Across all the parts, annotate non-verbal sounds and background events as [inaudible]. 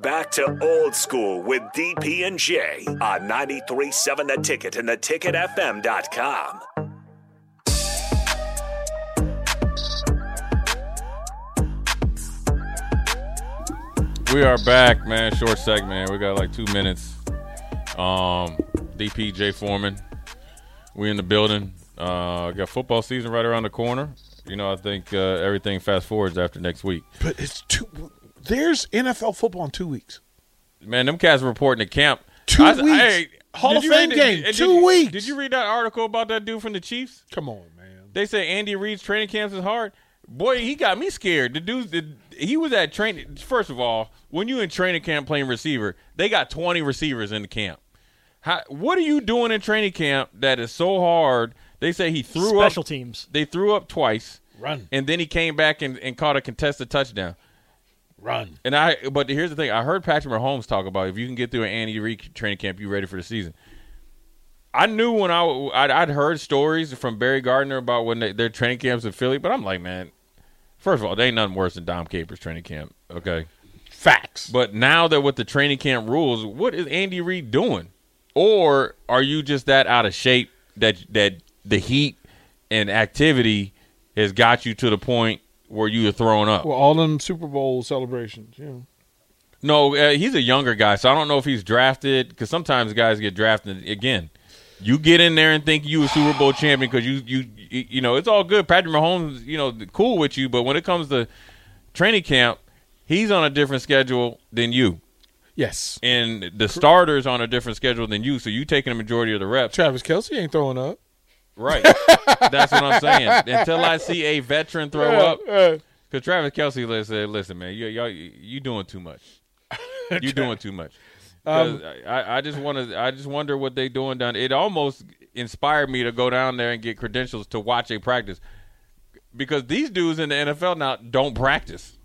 Back to old school with DP and J on 93.7 The Ticket and theticketfm.com. We are back, man. Short segment. We got like two minutes. Um, DP J Foreman. We in the building. Uh, got football season right around the corner. You know, I think uh, everything fast forwards after next week. But it's two. There's NFL football in two weeks. Man, them cats are reporting to camp. Two I- weeks. hey, Hall did of you Fame read- game. did- did two you- weeks. Did you read that article about that dude from the Chiefs? Come on, man. They say Andy Reid's training camps is hard. Boy, he got me scared. The dude, the, he was at training. First of all, when you in training camp playing receiver, they got twenty receivers in the camp. How, what are you doing in training camp that is so hard? They say he threw Special up. teams. They threw up twice, Run, and then he came back and, and caught a contested touchdown. Run. And I, but here's the thing: I heard Patrick Mahomes talk about if you can get through an Andy Reid training camp, you're ready for the season. I knew when I I'd, I'd heard stories from Barry Gardner about when they, their training camps in Philly, but I'm like, man, first of all, they ain't nothing worse than Dom Capers training camp. Okay, Facts. but now that with the training camp rules, what is Andy Reid doing? Or are you just that out of shape that that the heat and activity has got you to the point where you are throwing up? Well, all them Super Bowl celebrations. You know. No, uh, he's a younger guy, so I don't know if he's drafted. Because sometimes guys get drafted again. You get in there and think you a Super Bowl champion because you, you you you know it's all good. Patrick Mahomes, you know, cool with you, but when it comes to training camp, he's on a different schedule than you, Yes. and the starters on a different schedule than you. So you taking the majority of the reps, Travis Kelce ain't throwing up. Right? That's what I'm saying. Until I see a veteran throw up, Uh, because Travis Kelce said, "Listen, man, you y'all you doing too much. You [laughs] doing too much." 'Cause I, I just want to. I just wonder what they doing down. It almost inspired me to go down there and get credentials to watch a practice, because these dudes in the NFL now don't practice.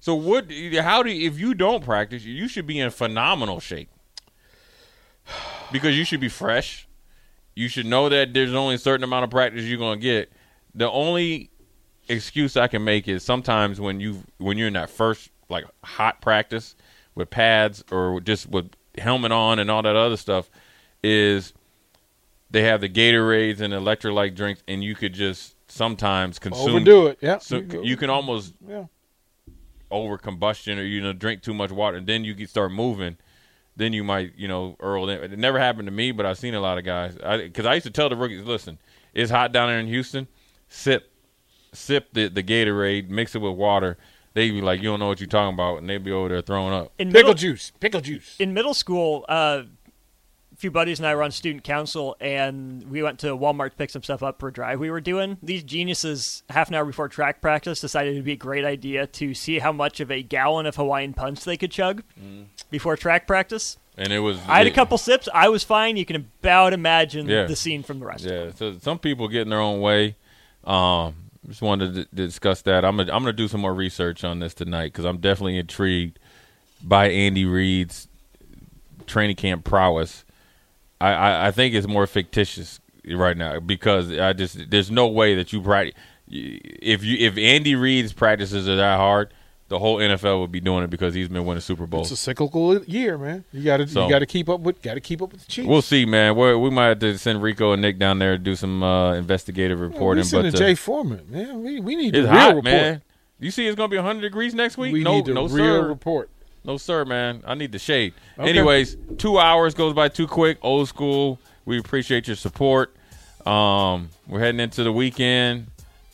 So what? How do if you don't practice, you should be in phenomenal shape because you should be fresh. You should know that there's only a certain amount of practice you're going to get. The only excuse I can make is sometimes when you when you're in that first like hot practice with pads or just with helmet on and all that other stuff is they have the Gatorades and electrolyte drinks and you could just sometimes consume overdo it. Yeah. So you can almost Yeah. over combustion or you know drink too much water and then you can start moving then you might you know earl it never happened to me but i've seen a lot of guys because I, used to tell the rookies listen it's hot down there in houston sip sip the, the gatorade mix it with water they'd be like you don't know what you're talking about and they'd be over there throwing up In Pickle middle, juice. Pickle juice. in middle school, uh, a few buddies and I were on student council, and we went to Walmart to pick some stuff up for a drive we were doing. These geniuses, half an hour before track practice, decided it'd be a great idea to see how much of a gallon of Hawaiian punch they could chug before track practice. and it was I had a couple sips. I was fine. You can about imagine Yeah. the scene from the rest. Yeah, so some people get in their own way. Um, just wanted to, d- discuss that. I'm gonna, I'm gonna do some more research on this tonight because I'm definitely intrigued by Andy Reid's training camp prowess. I, I, I think it's more fictitious right now because I just there's no way that you practice if you if Andy Reid's practices are that hard, the whole NFL would be doing it because he's been winning Super Bowls. It's a cyclical year, man. You got to So- you got to keep up with got to keep up with the Chiefs. We'll see, man. we we might have to send Rico and Nick down there to do some uh, investigative we reporting. sending but uh, Jay Foreman, man. We we need It's the real hot, report. man. You see, it's gonna be 100 degrees next week. We no, need the no, real sir. report. No, sir, man. I need the shade. Okay. Anyways, two hours goes by too quick. Old school. We appreciate your support. Um, we're heading into the weekend.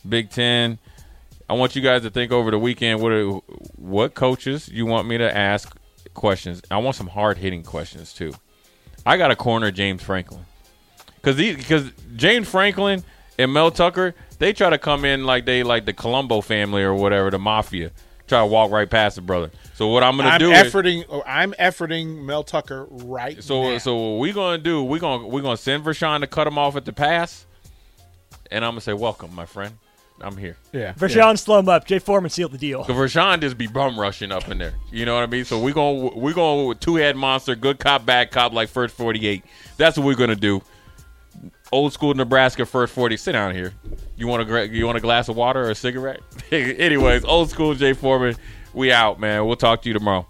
Big Ten. I want you guys to think over the weekend. What are, what coaches you want me to ask questions? I want some hard hitting questions too. I got to corner James Franklin because because James Franklin and Mel Tucker they try to come in like they like the Colombo family or whatever, the mafia, try to walk right past the brother. So what I'm gonna I'm do is efforting. oh, I'm efforting Mel Tucker right so now. so what we gonna do? We gonna we gonna send Vershawn to cut him off at the pass, and I'm gonna say, "Welcome, my friend. I'm here." yeah, Vershawn, slow him up. Jay Foreman sealed the deal. Cause Rashawn just be bum rushing up in there. You know what I mean? So we going to we going with two head monster, good cop, bad cop, like first forty eight. That's what we're gonna do. Old school Nebraska first forty. Sit down here. You want a you want a glass of water or a cigarette? [laughs] Anyways, old school Jay Foreman. We out, man. We'll talk to you tomorrow.